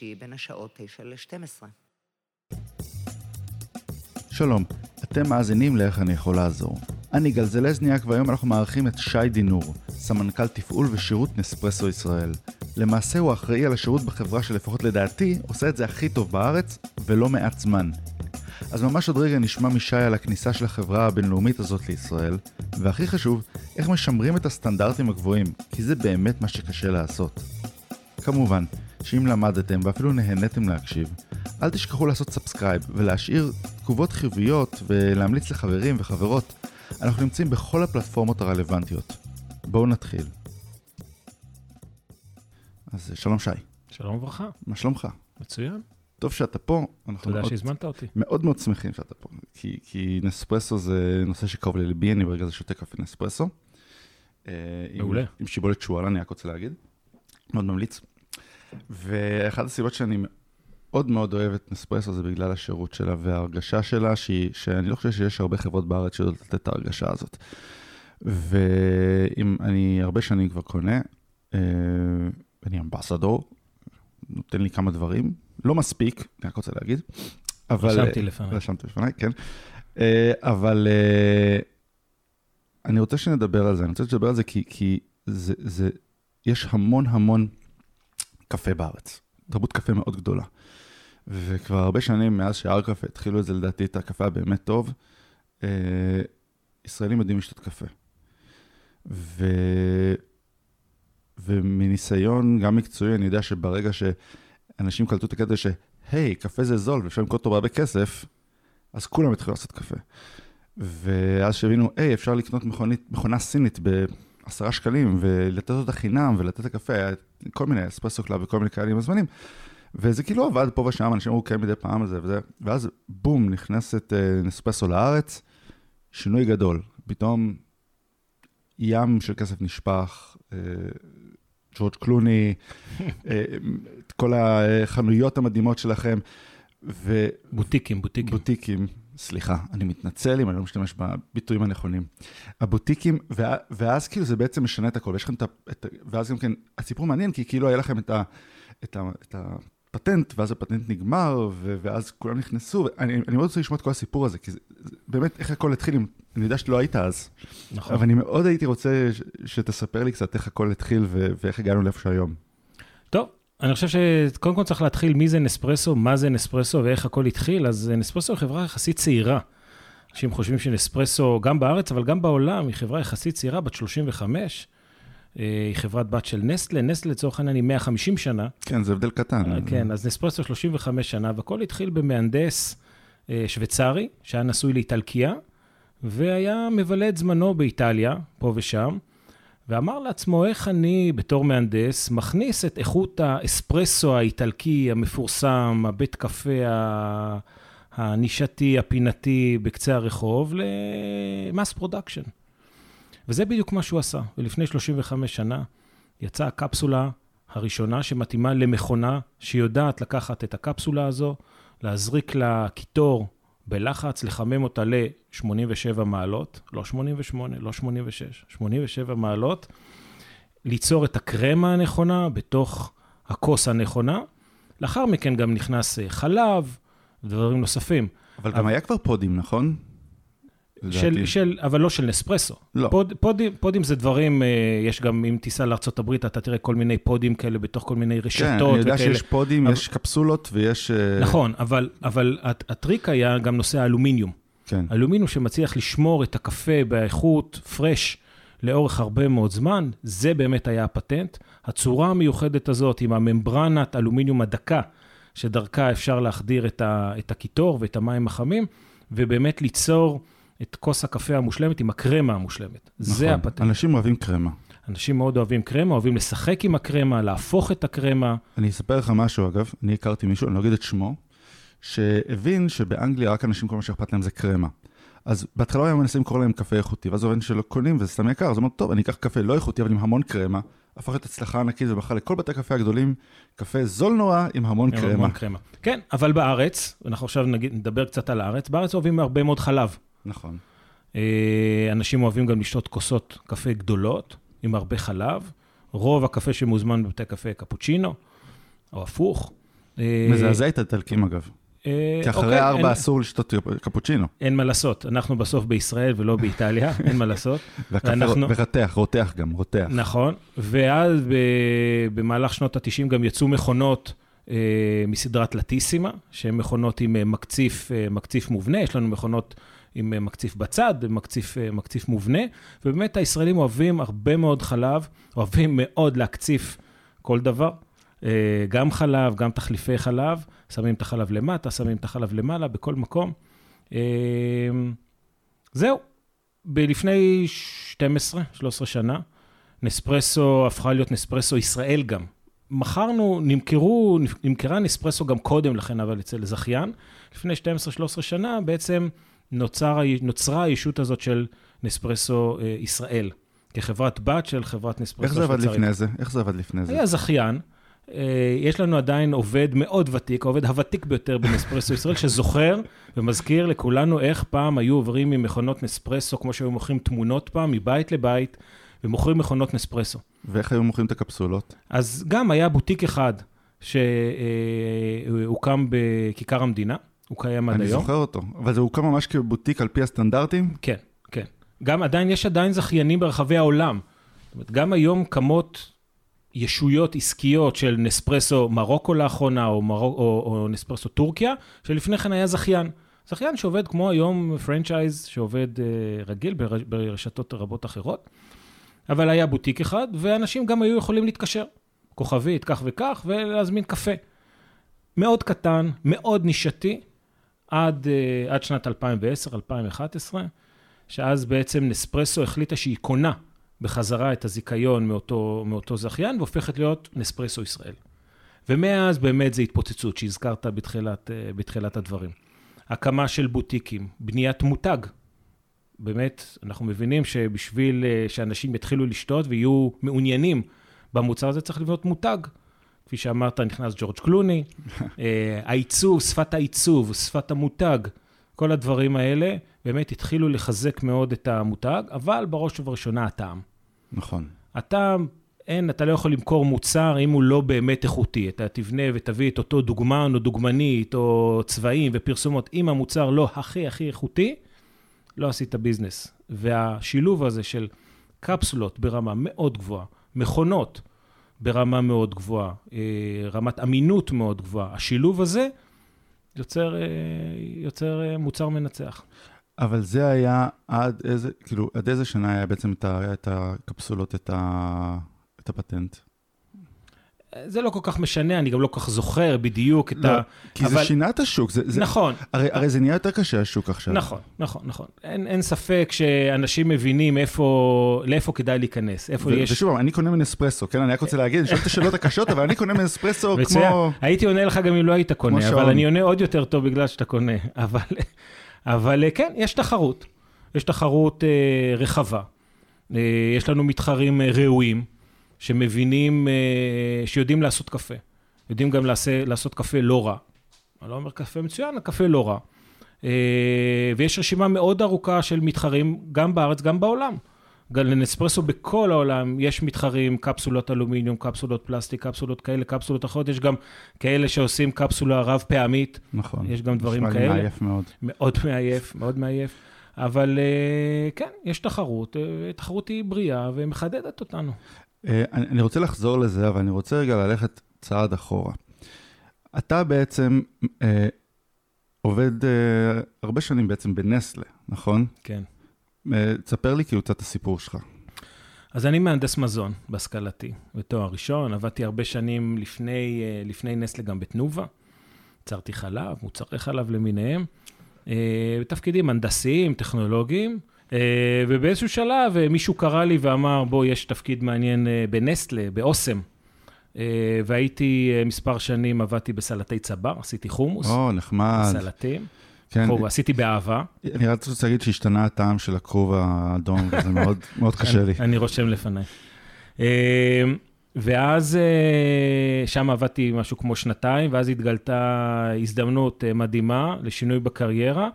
שלישי בין השעות 9 ל-12. שלום, אתם מאזינים לאיך אני יכול לעזור. אני גל זלזניאק והיום אנחנו מארחים את שי דינור, סמנכ"ל תפעול ושירות נספרסו ישראל. למעשה הוא אחראי על השירות בחברה שלפחות לדעתי עושה את זה הכי טוב בארץ ולא מעט זמן. אז ממש עוד רגע נשמע משי על הכניסה של החברה הבינלאומית הזאת לישראל, והכי חשוב, איך משמרים את הסטנדרטים הגבוהים, כי זה באמת מה שקשה לעשות. כמובן, שאם למדתם ואפילו נהניתם להקשיב, אל תשכחו לעשות subscribe ולהשאיר תגובות חיוביות ולהמליץ לחברים וחברות. אנחנו נמצאים בכל הפלטפורמות הרלוונטיות. בואו נתחיל. אז שלום שי, שלום וברכה, מה שלומך? מצוין. טוב שאתה פה. אנחנו תודה מאוד, שהזמנת אותי. מאוד מאוד שמחים שאתה פה, כי, כי נספרסו זה נושא שקרוב לליבי, אני ברגע זה שותה קפה נספרסו. אה, עם- מעולה. עם שיבולת שועל, אני רק רוצה להגיד. מאוד ממליץ. ואחת הסיבות שאני מאוד מאוד אוהב את נספרסו זה בגלל השירות שלה וההרגשה שלה, שהיא, שאני לא חושב שיש הרבה חברות בארץ שיודעות לתת את ההרגשה הזאת. ואם אני הרבה שנים כבר קונה, אה, אני אמבסדור, נותן לי כמה דברים, לא מספיק, אני רק רוצה להגיד. אבל, רשמתי לפניי. רשמתי לפניי, כן. אה, אבל אה, אני רוצה שנדבר על זה, אני רוצה שנדבר על זה כי, כי זה, זה, יש המון המון קפה בארץ, תרבות קפה מאוד גדולה. וכבר הרבה שנים מאז שהר קפה התחילו את זה, לדעתי, את הקפה הבאמת טוב, אה, ישראלים יודעים לשתות קפה. ו... ומניסיון, גם מקצועי, אני יודע שברגע שאנשים קלטו את הקטע שהי, קפה זה זול ואפשר למכור אותו בהרבה כסף, אז כולם התחילו לעשות קפה. ואז שהבינו, היי, אפשר לקנות מכונית, מכונה סינית בעשרה שקלים ולתת אותה חינם ולתת את הקפה, היה כל מיני אספרסו קלאב וכל מיני עם הזמנים. וזה כאילו עבד פה ושם, אנשים אמרו, כן, מדי פעם וזה וזה, ואז בום, נכנסת אה, נספרסו לארץ, שינוי גדול. פתאום ים של כסף נשפך, אה, ג'ורג' קלוני, אה, את כל החנויות המדהימות שלכם, בוטיקים, בוטיקים. ובוטיקים, סליחה, אני מתנצל אם אני לא משתמש בביטויים הנכונים. הבוטיקים, וה- ואז כאילו זה בעצם משנה את הכל, ויש לכם את ה... את ואז גם כן, הסיפור מעניין, כי כאילו היה לכם את ה... את ה... את הפטנט, ואז הפטנט נגמר, ו- ואז כולם נכנסו, אני, אני מאוד רוצה לשמוע את כל הסיפור הזה, כי זה, זה באמת איך הכל התחיל, אני יודע שלא היית אז, נכון. אבל אני מאוד הייתי רוצה ש- שתספר לי קצת איך הכל התחיל ו- ואיך הגענו לאיפה שהיום. טוב, אני חושב שקודם כל צריך להתחיל מי זה נספרסו, מה זה נספרסו ואיך הכל התחיל. אז נספרסו היא חברה יחסית צעירה. אנשים חושבים שנספרסו, גם בארץ, אבל גם בעולם, היא חברה יחסית צעירה, בת 35. אה, היא חברת בת של נסטלה, נסטלה לצורך העניין היא 150 שנה. כן, זה הבדל קטן. אה, כן, אז נספרסו 35 שנה, והכל התחיל במהנדס אה, שוויצרי, שהיה נשוי לאיטלקיה, והיה מבלה את זמנו באיטליה, פה ושם, ואמר לעצמו, איך אני, בתור מהנדס, מכניס את איכות האספרסו האיטלקי המפורסם, הבית קפה הנישתי, הפינתי, בקצה הרחוב, ל mass production. וזה בדיוק מה שהוא עשה. ולפני 35 שנה יצאה הקפסולה הראשונה שמתאימה למכונה שיודעת לקחת את הקפסולה הזו, להזריק לה קיטור בלחץ, לחמם אותה ל-87 מעלות, לא 88, לא 86, 87 מעלות, ליצור את הקרמה הנכונה בתוך הכוס הנכונה. לאחר מכן גם נכנס אה, חלב ודברים נוספים. אבל גם היה כבר פודים, נכון? של. של, אבל לא של נספרסו. לא. pod, פודים, פודים זה דברים, אה, יש גם, אם תיסע לארה"ב, אתה תראה כל מיני פודים כאלה בתוך כל מיני רשתות כן, אני יודע וכאלה. שיש פודים, אבל- יש קפסולות ויש... אה, נכון, אבל, אבל הט- הטריק היה גם נושא האלומיניום. כן. אלומיניום שמצליח לשמור את הקפה באיכות fresh לאורך הרבה מאוד זמן, זה באמת היה הפטנט. הצורה המיוחדת הזאת עם הממברנת אלומיניום הדקה, שדרכה אפשר להחדיר את, ה, את הקיטור ואת המים החמים, ובאמת ליצור את כוס הקפה המושלמת עם הקרמה המושלמת. זה נכון. הפטנט. אנשים אוהבים קרמה. אנשים מאוד אוהבים קרמה, אוהבים לשחק עם הקרמה, להפוך את הקרמה. אני אספר לך משהו, אגב, אני הכרתי מישהו, אני לא אגיד את שמו, שהבין שבאנגליה רק אנשים, כל מה שאכפת להם זה קרמה. אז בהתחלה הם מנסים לקרוא להם קפה איכותי, ואז הוא שלא קונים וזה סתם יקר, אז הוא אומר, טוב, אני אקח קפה לא איכותי, אבל עם המון קרמה, הפך להיות הצלחה ענקית, ובכלל לכל בתי הקפה הגדולים, קפה זול נורא עם המון עם קרמה. המון קרמה. כן, אבל בארץ, אנחנו עכשיו נגיד, נדבר קצת על הארץ, בארץ אוהבים הרבה מאוד חלב. נכון. אה, אנשים אוהבים גם לשתות כוסות קפה גדולות, עם הרבה חלב. רוב הקפה שמוזמן בבתי קפה קפוצ'ינו, או הפוך. אה, מזעזע את האיטלקים אגב. אה, כי אחרי אוקיי, ארבע אסור לשתות קפוצ'ינו. אין מה לעשות, אנחנו בסוף בישראל ולא באיטליה, אין מה לעשות. ורותח, רותח גם, רותח. נכון, ואז במהלך שנות ה-90 גם יצאו מכונות מסדרת לטיסימה, שהן מכונות עם מקציף, מקציף מובנה, יש לנו מכונות עם אה, מקציף בצד, מקציף, אה, מקציף מובנה, ובאמת הישראלים אוהבים הרבה מאוד חלב, אוהבים מאוד להקציף כל דבר, אה, גם חלב, גם תחליפי חלב, שמים את החלב למטה, שמים את החלב למעלה, בכל מקום. זהו, ב- לפני 12, 13 שנה, נספרסו הפכה להיות נספרסו ישראל גם. מכרנו, נמכרו, נמכרה נספרסו גם קודם לכן, אבל אצל זכיין. לפני 12-13 שנה בעצם נוצר, נוצרה הישות הזאת של נספרסו אה, ישראל, כחברת בת של חברת נספרסו איך זה עבד. לפני זה? איך זה עבד לפני זה? היה זכיין, אה, יש לנו עדיין עובד מאוד ותיק, העובד הוותיק ביותר בנספרסו ישראל, שזוכר ומזכיר לכולנו איך פעם היו עוברים ממכונות נספרסו, כמו שהיו מוכרים תמונות פעם, מבית לבית, ומוכרים מכונות נספרסו. ואיך היו מוכרים את הקפסולות? אז גם היה בוטיק אחד שהוקם בכיכר המדינה, הוא קיים עד אני היום. זוכר אותו. אבל זה הוקם ממש כבוטיק על פי הסטנדרטים? כן, כן. גם עדיין, יש עדיין זכיינים ברחבי העולם. זאת אומרת, גם היום קמות ישויות עסקיות של נספרסו מרוקו לאחרונה, או, מרוק, או, או נספרסו טורקיה, שלפני כן היה זכיין. זכיין שעובד כמו היום פרנצ'ייז שעובד אה, רגיל בר, ברשתות רבות אחרות, אבל היה בוטיק אחד, ואנשים גם היו יכולים להתקשר, כוכבית, כך וכך, ולהזמין קפה. מאוד קטן, מאוד נישתי, עד, אה, עד שנת 2010-2011, שאז בעצם נספרסו החליטה שהיא קונה בחזרה את הזיכיון מאותו, מאותו זכיין, והופכת להיות נספרסו ישראל. ומאז באמת זה התפוצצות שהזכרת בתחילת, אה, בתחילת הדברים. הקמה של בוטיקים, בניית מותג. באמת, אנחנו מבינים שבשביל אה, שאנשים יתחילו לשתות ויהיו מעוניינים במוצר הזה, צריך לבנות מותג. כפי שאמרת, נכנס ג'ורג' קלוני, אה, העיצוב, שפת העיצוב, שפת המותג, כל הדברים האלה באמת התחילו לחזק מאוד את המותג, אבל בראש ובראשונה הטעם. נכון. הטעם, אין, אתה לא יכול למכור מוצר אם הוא לא באמת איכותי. אתה תבנה ותביא את אותו דוגמן או דוגמנית או צבעים ופרסומות. אם המוצר לא הכי הכי איכותי, לא עשית ביזנס. והשילוב הזה של קפסולות ברמה מאוד גבוהה, מכונות ברמה מאוד גבוהה, אה, רמת אמינות מאוד גבוהה, השילוב הזה יוצר, אה, יוצר אה, מוצר מנצח. אבל זה היה עד איזה, כאילו, עד איזה שנה היה בעצם את, הקפסולות, את, ה, את הפטנט? זה לא כל כך משנה, אני גם לא כל כך זוכר בדיוק את לא, ה... כי זה אבל- שינה את השוק. זה, זה, נכון, הרי, הרי זה נהיה יותר קשה השוק עכשיו. נכון, נכון, נכון. אין, אין ספק שאנשים מבינים איפה, לאיפה כדאי להיכנס, איפה ו- יש... ושוב, אני קונה מנספרסו, כן? אני רק רוצה להגיד, אני שואל את השאלות הקשות, אבל אני קונה מנספרסו מצוין. כמו... הייתי עונה לך גם אם לא היית קונה, שעון. אבל אני עונה עוד יותר טוב בגלל שאתה קונה. אבל, אבל אה, כן, יש תחרות. יש תחרות אה, רחבה. אה, יש לנו מתחרים אה, ראויים, שמבינים, אה, שיודעים לעשות קפה. יודעים גם לעשה, לעשות קפה לא רע. אני לא אומר קפה מצוין, הקפה לא רע. אה, ויש רשימה מאוד ארוכה של מתחרים, גם בארץ, גם בעולם. גם לנספרסו בכל העולם יש מתחרים, קפסולות אלומיניום, קפסולות פלסטיק, קפסולות כאלה, קפסולות אחרות, יש גם כאלה שעושים קפסולה רב פעמית, נכון. יש גם דברים נשמע לי כאלה. מעייף מאוד. מאוד מעייף, מאוד מעייף. אבל אה, כן, יש תחרות, תחרות היא בריאה ומחדדת אותנו. אה, אני רוצה לחזור לזה, אבל אני רוצה רגע ללכת צעד אחורה. אתה בעצם אה, עובד אה, הרבה שנים בעצם בנסלה, נכון? כן. אה, תספר לי כאילו קצת הסיפור שלך. אז אני מהנדס מזון בהשכלתי, בתואר ראשון, עבדתי הרבה שנים לפני, אה, לפני נסלה גם בתנובה, יצרתי חלב, מוצרי חלב למיניהם, אה, בתפקידים הנדסיים, טכנולוגיים, ובאיזשהו שלב אה, מישהו קרא לי ואמר, בוא, יש תפקיד מעניין אה, בנסטלה, באוסם. אה, והייתי אה, מספר שנים, עבדתי בסלטי צבר, עשיתי חומוס, או, נחמד. סלטים. כן, חוב, עשיתי באהבה. אני רק רוצה להגיד שהשתנה הטעם של הכרוב האדום, וזה מאוד מאוד קשה לי. אני רושם לפניי. אה, ואז אה, שם עבדתי משהו כמו שנתיים, ואז התגלתה הזדמנות אה, מדהימה לשינוי בקריירה,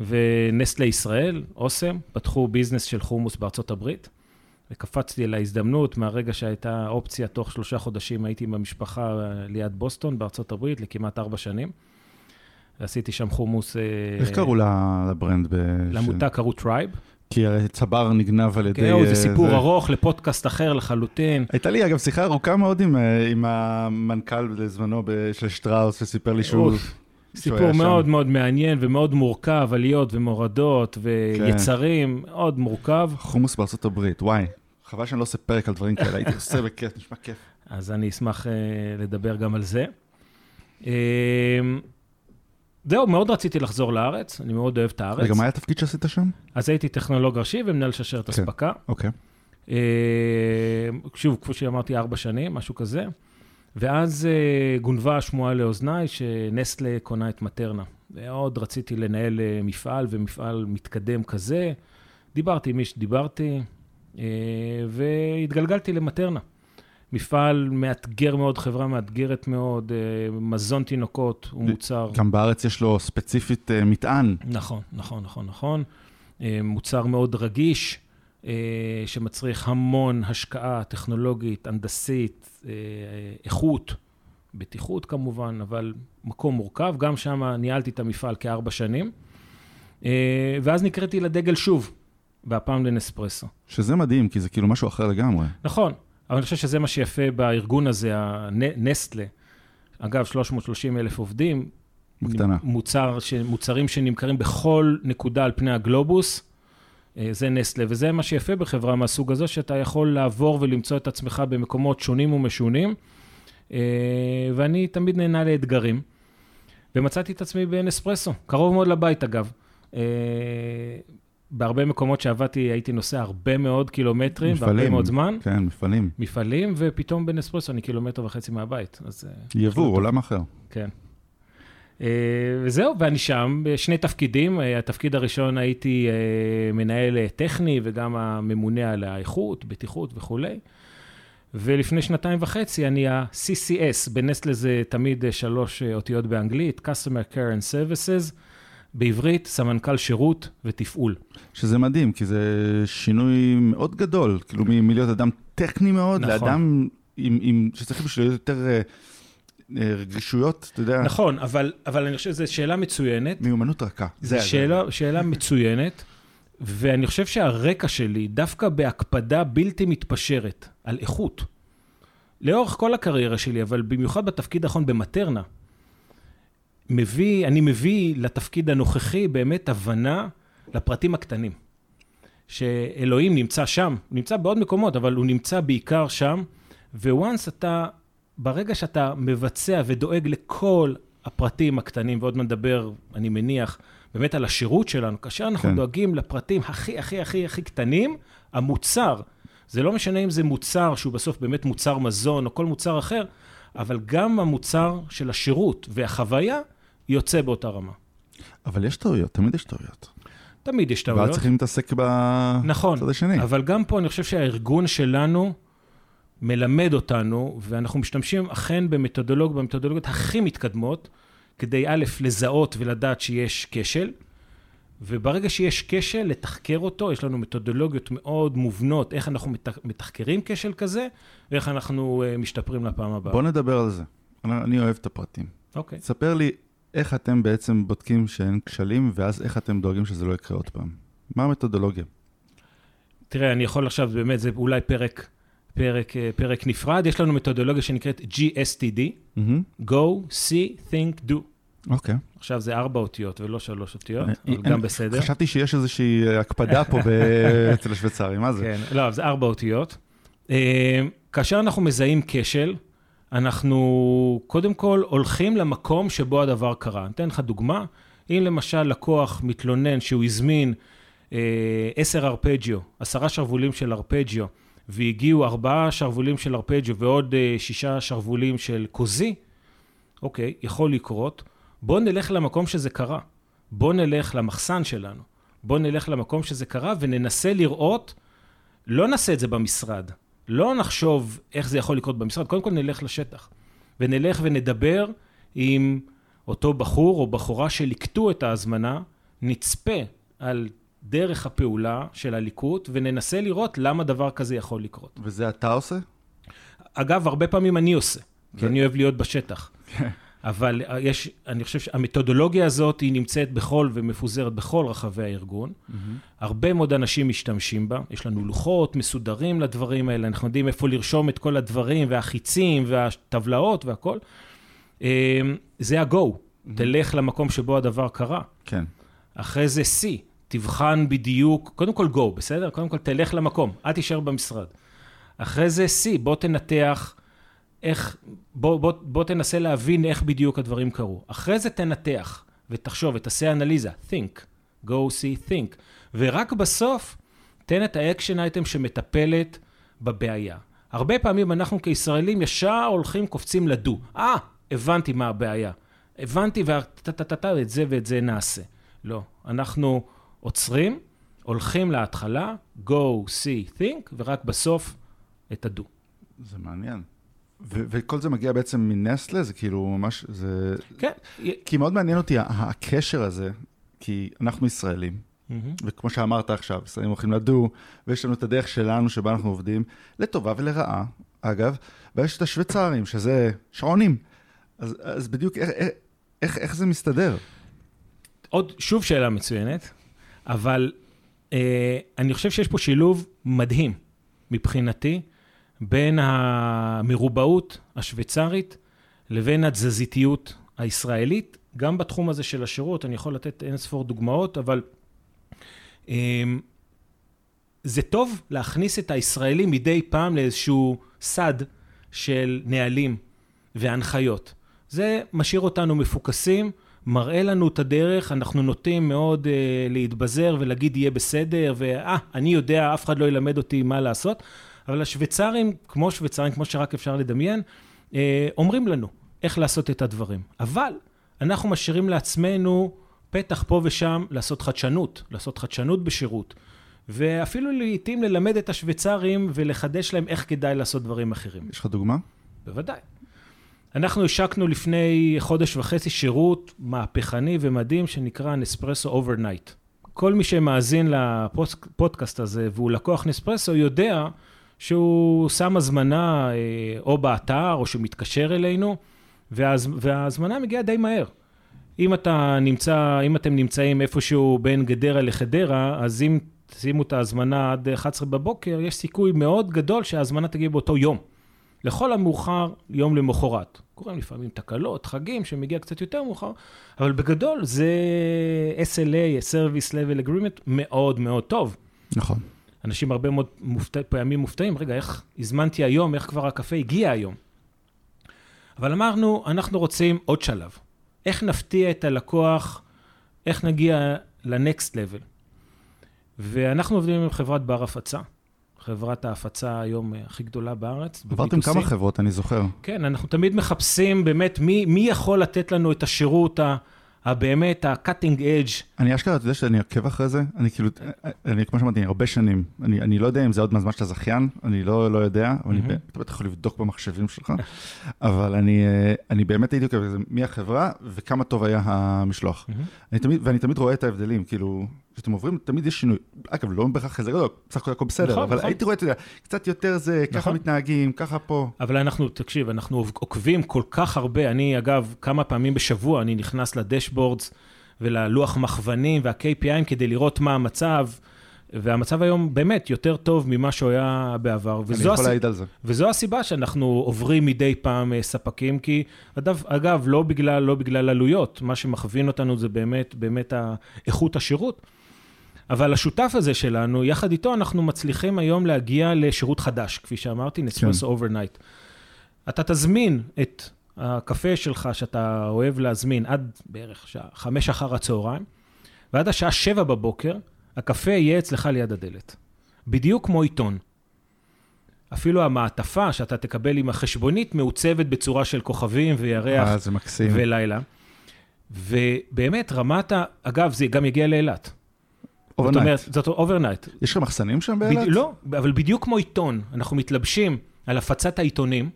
ונסטלה ישראל, אוסם, פתחו ביזנס של חומוס בארצות הברית, וקפצתי על ההזדמנות, מהרגע שהייתה אופציה, תוך שלושה חודשים הייתי עם המשפחה אה, ליד בוסטון בארצות הברית לכמעט ארבע שנים. ועשיתי שם חומוס... אה, איך קראו ל brand? למותג קראו Tribe. כי הרי צבר נגנב על ידי... כן, זה אה, סיפור ארוך לפודקאסט אחר לחלוטין. הייתה לי אגב שיחה ארוכה מאוד עם, המנכ"ל בזמנו ב- של שטראוס, וסיפר לי שהוא... סיפור היה שם. מאוד מאוד מעניין ומאוד מורכב, עליות ומורדות כן. ויצרים, מאוד מורכב. חומוס בארצות הברית, וואי. חבל שאני לא עושה פרק על דברים כאלה, הייתי עושה בכיף, נשמע כיף. אז אני אשמח אה, לדבר גם על זה. אה, זהו, מאוד רציתי לחזור לארץ, אני מאוד אוהב את הארץ. רגע, מה היה התפקיד שעשית שם? אז הייתי טכנולוג ראשי ומנהל שרשרת כן. אספקה. אוקיי. אה, שוב, כפי שאמרתי, ארבע שנים, משהו כזה. ואז אה, גונבה השמועה לאוזניי שנסטלה קונה את מטרנה. מאוד רציתי לנהל אה, מפעל ומפעל מתקדם כזה. דיברתי עם מי שדיברתי, אה, והתגלגלתי למטרנה. מפעל מאתגר מאוד, חברה מאתגרת מאוד, מזון תינוקות הוא מוצר... גם בארץ יש לו ספציפית מטען. נכון, נכון, נכון, נכון. מוצר מאוד רגיש, שמצריך המון השקעה טכנולוגית, הנדסית, אה, איכות, בטיחות כמובן, אבל מקום מורכב. גם שם ניהלתי את המפעל כארבע שנים. אה, ואז נקראתי לדגל שוב, והפעם לנספרסו. שזה מדהים, כי זה כאילו משהו אחר לגמרי. נכון, אבל אני חושב שזה מה שיפה בארגון הזה, הנסטלה. אגב, 330 אלף עובדים, בקטנה. מוצר, מוצרים שנמכרים בכל נקודה על פני הגלובוס, אה, זה נסטלה, וזה מה שיפה בחברה מהסוג הזה, שאתה יכול לעבור ולמצוא את עצמך במקומות שונים ומשונים, אה, ואני תמיד נהנה לאתגרים, ומצאתי את עצמי בנספרסו, קרוב מאוד לבית אגב. אה, בהרבה מקומות שעבדתי הייתי נוסע הרבה מאוד קילומטרים, והרבה מאוד זמן, כן, מפעלים. מפעלים, ופתאום בנספרסו אני קילומטר וחצי מהבית, אז... אה, יבוא. עולם אחר. כן. אה, וזהו, ואני שם בשני תפקידים. אה, התפקיד הראשון הייתי אה, מנהל טכני וגם הממונה על האיכות, בטיחות וכולי. ולפני שנתיים וחצי אני ה-CCS, בנסטלה זה תמיד שלוש אותיות באנגלית, Customer Care and Services, בעברית סמנכ"ל שירות ותפעול. שזה מדהים, כי זה שינוי מאוד גדול, כאילו מלהיות אדם טכני מאוד, נכון. לאדם עם, עם, שצריך בשביל להיות יותר רגישויות, אתה יודע, נכון, אבל, אבל אני חושב שזו שאלה מצוינת. מיומנות רכה. זו זה- שאלה, שאלה מצוינת, ואני חושב שהרקע שלי, דווקא בהקפדה בלתי מתפשרת על איכות, לאורך כל הקריירה שלי, אבל במיוחד בתפקיד האחרון במטרנה, מביא, אני מביא לתפקיד הנוכחי באמת הבנה לפרטים הקטנים. שאלוהים נמצא שם, הוא נמצא בעוד מקומות, אבל הוא נמצא בעיקר שם, וואנס אתה, ברגע שאתה מבצע ודואג לכל הפרטים הקטנים, ועוד נדבר, אני מניח, באמת על השירות שלנו, כאשר אנחנו כן. דואגים לפרטים הכי, הכי, הכי, הכי קטנים, המוצר, זה לא משנה אם זה מוצר שהוא בסוף באמת מוצר מזון או כל מוצר אחר, אבל גם המוצר של השירות והחוויה יוצא באותה רמה. אבל יש טעויות, תמיד יש טעויות. תמיד יש ואז טעויות. צריכים להתעסק בצד נכון, השני. אבל גם פה אני חושב שהארגון שלנו מלמד אותנו, ואנחנו משתמשים אכן במתודולוג, במתודולוגיות הכי מתקדמות, כדי א', לזהות ולדעת שיש כשל, וברגע שיש כשל, לתחקר אותו, יש לנו מתודולוגיות מאוד מובנות, איך אנחנו מתח- מתחקרים כשל כזה, ואיך אנחנו uh, משתפרים לפעם הבאה. בוא נדבר על זה. אני, אני אוהב את הפרטים. אוקיי. ספר לי איך אתם בעצם בודקים שאין כשלים, ואז איך אתם דואגים שזה לא יקרה עוד פעם. מה המתודולוגיה? תראה, אני יכול עכשיו, באמת, זה אולי פרק, פרק, אה, פרק נפרד. יש לנו מתודולוגיה שנקראת GSTD, מהמם. Go, See, Think, Do. אוקיי. עכשיו זה ארבע אותיות ולא שלוש אותיות, אני- אבל אני- גם בסדר. חשבתי שיש איזושהי הקפדה פה אצל השוויצרים, מה זה? כן, לא, זה ארבע אותיות. אה, כאשר אנחנו מזהים כשל, אנחנו קודם כל הולכים למקום שבו הדבר קרה. אני אתן לך דוגמה. אם למשל לקוח מתלונן שהוא הזמין אה, עשר ארפג'יו, עשרה שרוולים של ארפג'יו, והגיעו ארבעה שרוולים של ארפג'יו ועוד אה, שישה שרוולים של קוזי, אוקיי, יכול לקרות. בואו נלך למקום שזה קרה. בואו נלך למחסן שלנו. בואו נלך למקום שזה קרה וננסה לראות, לא נעשה את זה במשרד. לא נחשוב איך זה יכול לקרות במשרד, קודם כל נלך לשטח. ונלך ונדבר עם אותו בחור או בחורה שליקטו את ההזמנה, נצפה על דרך הפעולה של הליקוט וננסה לראות למה דבר כזה יכול לקרות. וזה אתה עושה? אגב, הרבה פעמים אני עושה, כי אני אוהב להיות בשטח. אבל יש, אני חושב שהמתודולוגיה הזאת היא נמצאת בכל ומפוזרת בכל רחבי הארגון. הרבה מאוד אנשים משתמשים בה, יש לנו לוחות מסודרים לדברים האלה, אנחנו יודעים איפה לרשום את כל הדברים והחיצים והטבלאות והכל. אה, זה ה-go, תלך למקום שבו הדבר קרה. כן. אחרי זה see, תבחן בדיוק, קודם כל go, בסדר? קודם כל תלך למקום, אל תישאר במשרד. אחרי זה see, בוא תנתח איך, בוא, בוא, בוא תנסה להבין איך בדיוק הדברים קרו. אחרי זה תנתח ותחשוב ותעשה אנליזה, think, go see think, ורק בסוף תן את ה action item שמטפלת בבעיה. הרבה פעמים אנחנו כישראלים ישר הולכים, קופצים לדו. אה, הבנתי מה הבעיה. הבנתי, וטה-טה-טה, את זה ואת זה נעשה. לא, אנחנו עוצרים, הולכים להתחלה, go, see, think, ורק בסוף את הדו. זה מעניין. ו- וכל זה מגיע בעצם מנסטלה, זה כאילו ממש, זה... כן. כי מאוד מעניין אותי הקשר הזה, כי אנחנו ישראלים, מהמם. וכמו שאמרת עכשיו, ישראלים הולכים לדו, ויש לנו את הדרך שלנו שבה אנחנו עובדים, לטובה ולרעה, אגב, ויש את השוויצרים, שזה שעונים. אז, אז בדיוק איך, איך, איך, איך זה מסתדר? עוד, שוב שאלה מצוינת, אבל אה, אני חושב שיש פה שילוב מדהים מבחינתי בין המרובעות השוויצרית לבין התזזיתיות הישראלית, גם בתחום הזה של השירות, אני יכול לתת אין ספור דוגמאות, אבל אה, זה טוב להכניס את הישראלי מדי פעם לאיזשהו סד של נהלים והנחיות. זה משאיר אותנו מפוקסים, מראה לנו את הדרך, אנחנו נוטים מאוד uh, להתבזר ולהגיד יהיה בסדר, ואה, אני יודע, אף אחד לא ילמד אותי מה לעשות, אבל השוויצרים, כמו שוויצרים, כמו שרק אפשר לדמיין, uh, אומרים לנו איך לעשות את הדברים. אבל אנחנו משאירים לעצמנו פתח פה ושם לעשות חדשנות, לעשות חדשנות בשירות, ואפילו לעיתים ללמד את השוויצרים ולחדש להם איך כדאי לעשות דברים אחרים. יש לך דוגמה? בוודאי. אנחנו השקנו לפני חודש וחצי שירות מהפכני ומדהים שנקרא נספרסו אוברנייט. כל מי שמאזין לפודקאסט הזה והוא לקוח נספרסו יודע שהוא שם הזמנה אה, או באתר או שהוא מתקשר אלינו וההז... וההזמנה מגיעה די מהר. אם אתה נמצא, אם אתם נמצאים איפשהו בין גדרה לחדרה, אז אם תשימו את ההזמנה עד 11 בבוקר, יש סיכוי מאוד גדול שההזמנה תגיע באותו יום. לכל המאוחר, יום למחרת. קורים לפעמים תקלות, חגים, שמגיע קצת יותר מאוחר, אבל בגדול זה SLA, Service Level Agreement, מאוד מאוד טוב. נכון. אנשים הרבה מאוד מופתע, פעמים מופתעים, רגע, איך הזמנתי היום, איך כבר הקפה הגיע היום? אבל אמרנו, אנחנו רוצים עוד שלב. איך נפתיע את הלקוח, איך נגיע ל-next level. ואנחנו עובדים עם חברת בר הפצה. חברת ההפצה היום אה, הכי גדולה בארץ. עברתם ב-B2C. כמה חברות, אני זוכר. כן, אנחנו תמיד מחפשים באמת מי, מי יכול לתת לנו את השירות ה- הבאמת, ה-cutting edge. אני אשכרה, אתה יודע שאני עוקב אחרי זה? אני כאילו, אני כמו שאמרתי, הרבה שנים. אני, אני לא יודע אם זה עוד מהזמן שאתה זכיין, אני לא, לא יודע, אבל אני, מהמם. ב- אתה בטח יכול לבדוק במחשבים שלך, אבל אני, אה, אני באמת הייתי עוקב, מי החברה וכמה טוב היה המשלוח. אני תמיד, ואני תמיד רואה את ההבדלים, כאילו, כשאתם עוברים, תמיד יש שינוי. אגב, לא בהכרח כזה גדול, בסך הכל הכל בסדר, נכון, אבל נכון. הייתי רואה, אתה יודע, קצת יותר זה, ככה נכון. מתנהגים, ככה פה. אבל אנחנו, תקשיב, אנחנו עוקבים כל כך הרבה. אני, אגב, כמה פעמים בשבוע אני נכנס לדשבורדס וללוח מכוונים וה-KPIים כדי לראות מה המצב, והמצב היום באמת יותר טוב ממה שהוא היה בעבר. אני יכול הס- להעיד על זה. וזו הסיבה שאנחנו עוברים מדי פעם אה, ספקים, כי אגב, אגב לא, בגלל, לא בגלל עלויות, מה שמכווין אותנו זה באמת, באמת איכות השירות. אבל השותף הזה שלנו, יחד איתו אנחנו מצליחים היום להגיע לשירות חדש, כפי שאמרתי, נספרסו אוברנייט. אתה תזמין את הקפה שלך שאתה אוהב להזמין עד בערך שעה חמש אחר הצהריים, ועד השעה שבע בבוקר, הקפה יהיה אצלך ליד הדלת. בדיוק כמו עיתון. אפילו המעטפה שאתה תקבל עם החשבונית מעוצבת בצורה של כוכבים וירח אה, זה מקסים. ולילה. ובאמת, רמת ה... אגב, זה גם יגיע לאילת. זאת overnight. אומרת, זאת overnight. יש לך מחסנים שם באילת? בד... לא, אבל בדיוק כמו עיתון, אנחנו מתלבשים על הפצת העיתונים,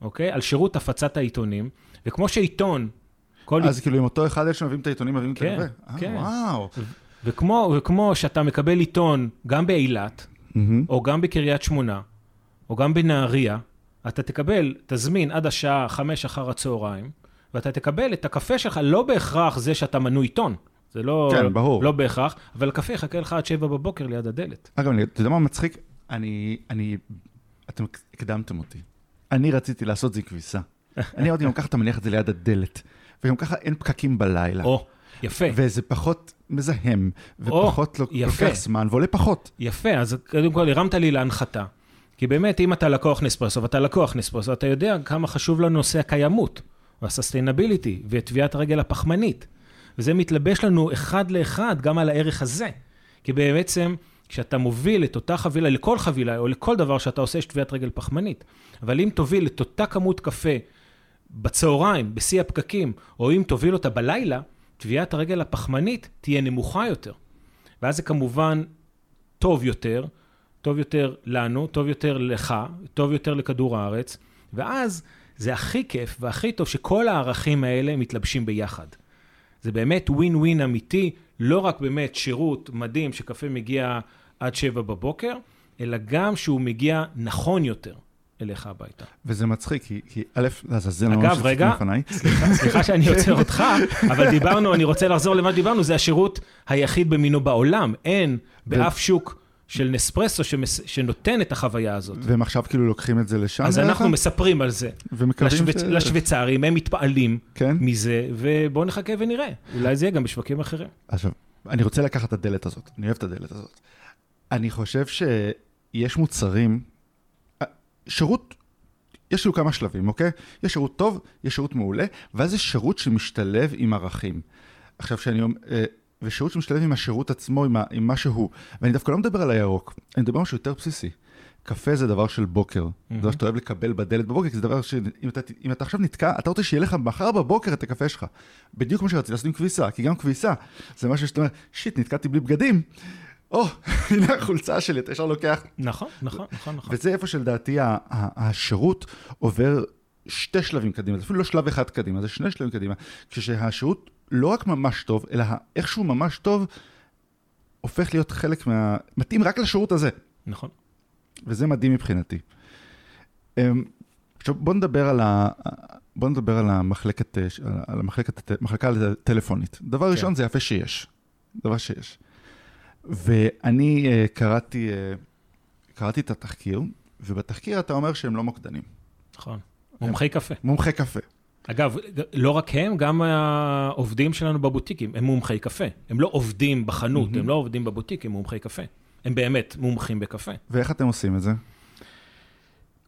אוקיי? על שירות הפצת העיתונים, וכמו שעיתון, כל... אז כאילו עם אותו אחד אלה שמביאים את העיתונים, מביאים את כן, הקפה? כן. אה, וואו. וכמו, וכמו שאתה מקבל עיתון גם באילת, מהמם. או גם בקריית שמונה, או גם בנהריה, אתה תקבל, תזמין עד השעה חמש אחר הצהריים, ואתה תקבל את הקפה שלך, לא בהכרח זה שאתה מנוי עיתון. זה לא, כן, ברור. לא בהכרח, אבל הקפה יחכה לך עד שבע בבוקר ליד הדלת. אגב, אני- אתה יודע מה מצחיק? אני, אני, אתם הקדמתם אותי. אני רציתי לעשות זה עם כביסה. אני אמרתי, גם ככה אתה מניח את זה ליד הדלת, וגם ככה אין פקקים בלילה. או, יפה. וזה פחות מזהם, או, ופחות יפה. לוקח זמן, ועולה פחות. יפה, אז קודם כל הרמת לי להנחתה. כי באמת, אם אתה לקוח נספרסו, ואתה לקוח נספרסו, אתה יודע כמה חשוב לנו נושא הקיימות, והסוסטיינביליטי, וטביעת הרגל הפחמנית. וזה מתלבש לנו אחד לאחד גם על הערך הזה. כי בעצם, כשאתה מוביל את אותה חבילה, לכל חבילה, או לכל דבר שאתה עושה, יש טביעת רגל פחמנית. אבל אם תוביל את אותה כמות קפה בצהריים, בשיא הפקקים, או אם תוביל אותה בלילה, טביעת הרגל הפחמנית תהיה נמוכה יותר. ואז זה כמובן טוב יותר, טוב יותר לנו, טוב יותר לך, טוב יותר לכדור הארץ, ואז זה הכי כיף והכי טוב שכל הערכים האלה מתלבשים ביחד. זה באמת ווין ווין אמיתי, לא רק באמת שירות מדהים שקפה מגיע עד שבע בבוקר, אלא גם שהוא מגיע נכון יותר אליך הביתה. וזה מצחיק, כי, כי א', לעזאזל, לא אגב, שצריכים רגע. לפניי. סליחה, סליחה שאני עוצר אותך, אבל דיברנו, אני רוצה לחזור למה שדיברנו, זה השירות היחיד במינו בעולם. אין באף שוק של נספרסו שמס, שנותן את החוויה הזאת. והם עכשיו כאילו לוקחים את זה לשם. אז אנחנו אגב? מספרים על זה ומקווים לשוויצ... ש... לשוויצרים, הם מתפעלים כן? מזה, ובואו נחכה ונראה. אולי זה יהיה גם בשווקים אחרים. עכשיו, אני רוצה לקחת את הדלת הזאת, אני אוהב את הדלת הזאת. אני חושב שיש מוצרים, אה, שירות, יש לנו כמה שלבים, אוקיי? יש שירות טוב, יש שירות מעולה, ואז יש שירות שמשתלב עם ערכים. עכשיו, שאני אומר, אה, ושירות שמשתלב עם השירות עצמו, עם, ה, עם מה שהוא. ואני דווקא לא מדבר על הירוק, אני מדבר על משהו יותר בסיסי. קפה זה דבר של בוקר, זה דבר שאתה אוהב לקבל בדלת בבוקר, כי זה דבר שאם אתה, אם אתה עכשיו נתקע, אתה רוצה שיהיה לך מחר בבוקר את הקפה שלך. בדיוק כמו שרציתי לעשות עם כביסה, כי גם כביסה זה משהו שאתה אומר, שיט, נתקעתי בלי בגדים. או, הנה החולצה שלי, אתה ישר לוקח. נכון, נכון, נכון, נכון. וזה איפה שלדעתי השירות עובר שתי שלבים קדימה, זה אפילו לא שלב אחד קדימה, זה שני שלבים קדימה. כשהשירות לא רק ממש טוב, אלא איכשהו ממש טוב, הופך להיות חלק מה... מתאים רק לשירות הזה. נכון. וזה מדהים מבחינתי. אמ, עכשיו בוא נדבר על, ה... בוא נדבר על המחלקת, אה, על המחלקת, המחלקה הטלפונית. דבר ראשון זה יפה שיש, דבר שיש. ואני אה, קראתי, אה, קראתי את התחקיר, ובתחקיר אתה אומר שהם לא מוקדנים. נכון. מומחי קפה. מומחי קפה. אגב, לא רק הם, גם העובדים שלנו בבוטיקים, הם מומחי קפה. הם לא עובדים בחנות, הם לא עובדים בבוטיק, הם מומחי קפה. הם באמת מומחים בקפה. ואיך אתם עושים את זה?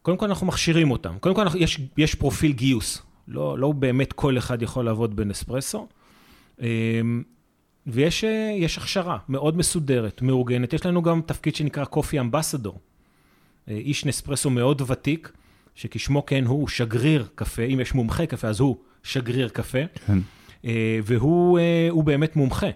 קודם כל אנחנו מכשירים אותם. קודם כל אנחנו, יש, יש פרופיל גיוס. לא, לא באמת כל אחד יכול לעבוד בנספרסו. אמ, ויש אה, יש הכשרה מאוד מסודרת, מאורגנת. יש לנו גם תפקיד שנקרא קופי אמבסדור. אה, איש נספרסו מאוד ותיק, שכשמו כן הוא שגריר קפה. אם יש מומחה קפה, אז הוא שגריר קפה. כן. אה, והוא אה, הוא באמת מומחה.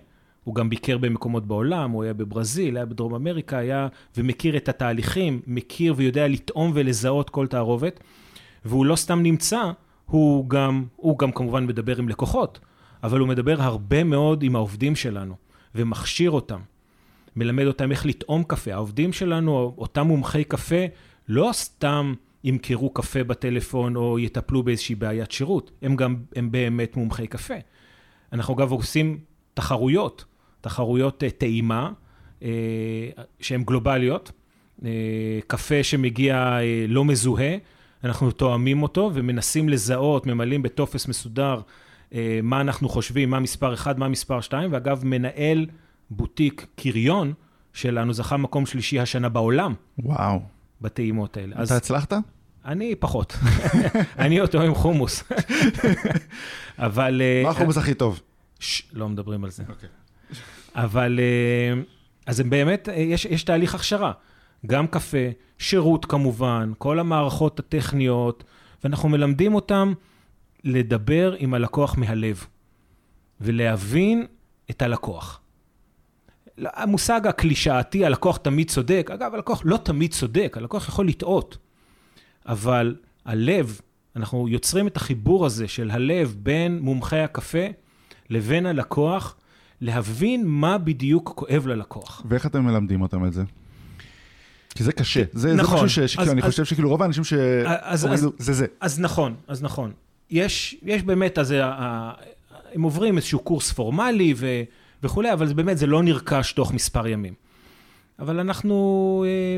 הוא גם ביקר במקומות בעולם, הוא היה בברזיל, היה בדרום אמריקה, היה ומכיר את התהליכים, מכיר ויודע לטעום ולזהות כל תערובת. והוא לא סתם נמצא, הוא גם, הוא גם כמובן מדבר עם לקוחות, אבל הוא מדבר הרבה מאוד עם העובדים שלנו, ומכשיר אותם. מלמד אותם איך לטעום קפה. העובדים שלנו, אותם מומחי קפה, לא סתם ימכרו קפה בטלפון או יטפלו באיזושהי בעיית שירות, הם גם, הם באמת מומחי קפה. אנחנו אגב עושים תחרויות, תחרויות אה, טעימה, אה, שהן גלובליות, אה, קפה שמגיע לא מזוהה, אנחנו תואמים אותו ומנסים לזהות, ממלאים בטופס מסודר מה אנחנו חושבים, מה מספר 1, מה מספר 2, ואגב, מנהל בוטיק קריון שלנו זכה מקום שלישי השנה בעולם וואו. בטעימות האלה. אתה הצלחת? אני פחות. אני אותו עם חומוס. אבל... אה, מה החומוס הכי טוב? ש... לא מדברים על זה. אוקיי. אבל, אה, אז הם באמת, אה, יש, יש תהליך הכשרה. גם קפה, שירות כמובן, כל המערכות הטכניות, ואנחנו מלמדים אותם לדבר עם הלקוח מהלב, ולהבין את הלקוח. המושג הקלישאתי, הלקוח תמיד צודק, אגב, הלקוח לא תמיד צודק, הלקוח יכול לטעות, אבל הלב, אנחנו יוצרים את החיבור הזה של הלב בין מומחי הקפה לבין הלקוח, להבין מה בדיוק כואב ללקוח. ואיך אתם מלמדים אותם את זה? כי זה קשה. זה, נכון. זה משהו שכאילו, אז- חושב שכאילו רוב האנשים ש... אז- אז- זה זה. אז נכון, אז נכון. יש, יש באמת, אז ה- ה- הם עוברים איזשהו קורס פורמלי ו, וכולי, אבל זה באמת, זה לא נרכש תוך מספר ימים. אבל אנחנו, אה,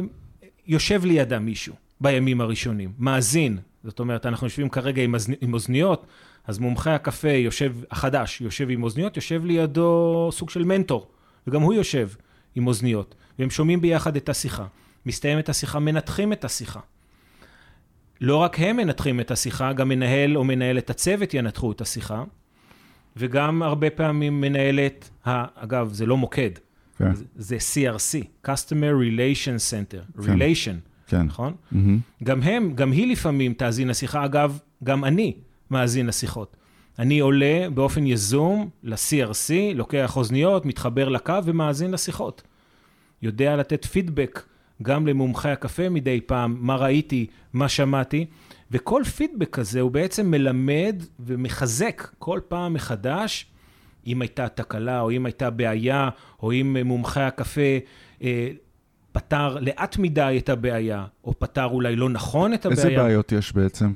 יושב לידם מישהו בימים הראשונים, מאזין. זאת אומרת, אנחנו יושבים כרגע עם, אזנ- עם אוזניות, אז מומחה הקפה יושב, החדש, יושב עם אוזניות, יושב לידו סוג של מנטור, וגם הוא יושב עם אוזניות, והם שומעים ביחד את השיחה. מסתיימת השיחה, מנתחים את השיחה. לא רק הם מנתחים את השיחה, גם מנהל או מנהלת הצוות ינתחו את השיחה, וגם הרבה פעמים מנהלת, אגב, זה לא מוקד, כן, זה- CRC, Customer Relation Center, כן. Relation, כן. נכון? מהמם. גם הם, גם היא לפעמים תאזין לשיחה, אגב, גם אני מאזין לשיחות. אני עולה באופן יזום ל-CRC, לוקח אוזניות, מתחבר לקו ומאזין לשיחות. יודע לתת פידבק גם למומחי הקפה מדי פעם, מה ראיתי, מה שמעתי, וכל פידבק כזה הוא בעצם מלמד ומחזק כל פעם מחדש, אם הייתה תקלה או אם הייתה בעיה, או אם מומחי הקפה אה, פתר לאט מדי את הבעיה, או פתר אולי לא נכון את הבעיה. איזה בעיות יש בעצם?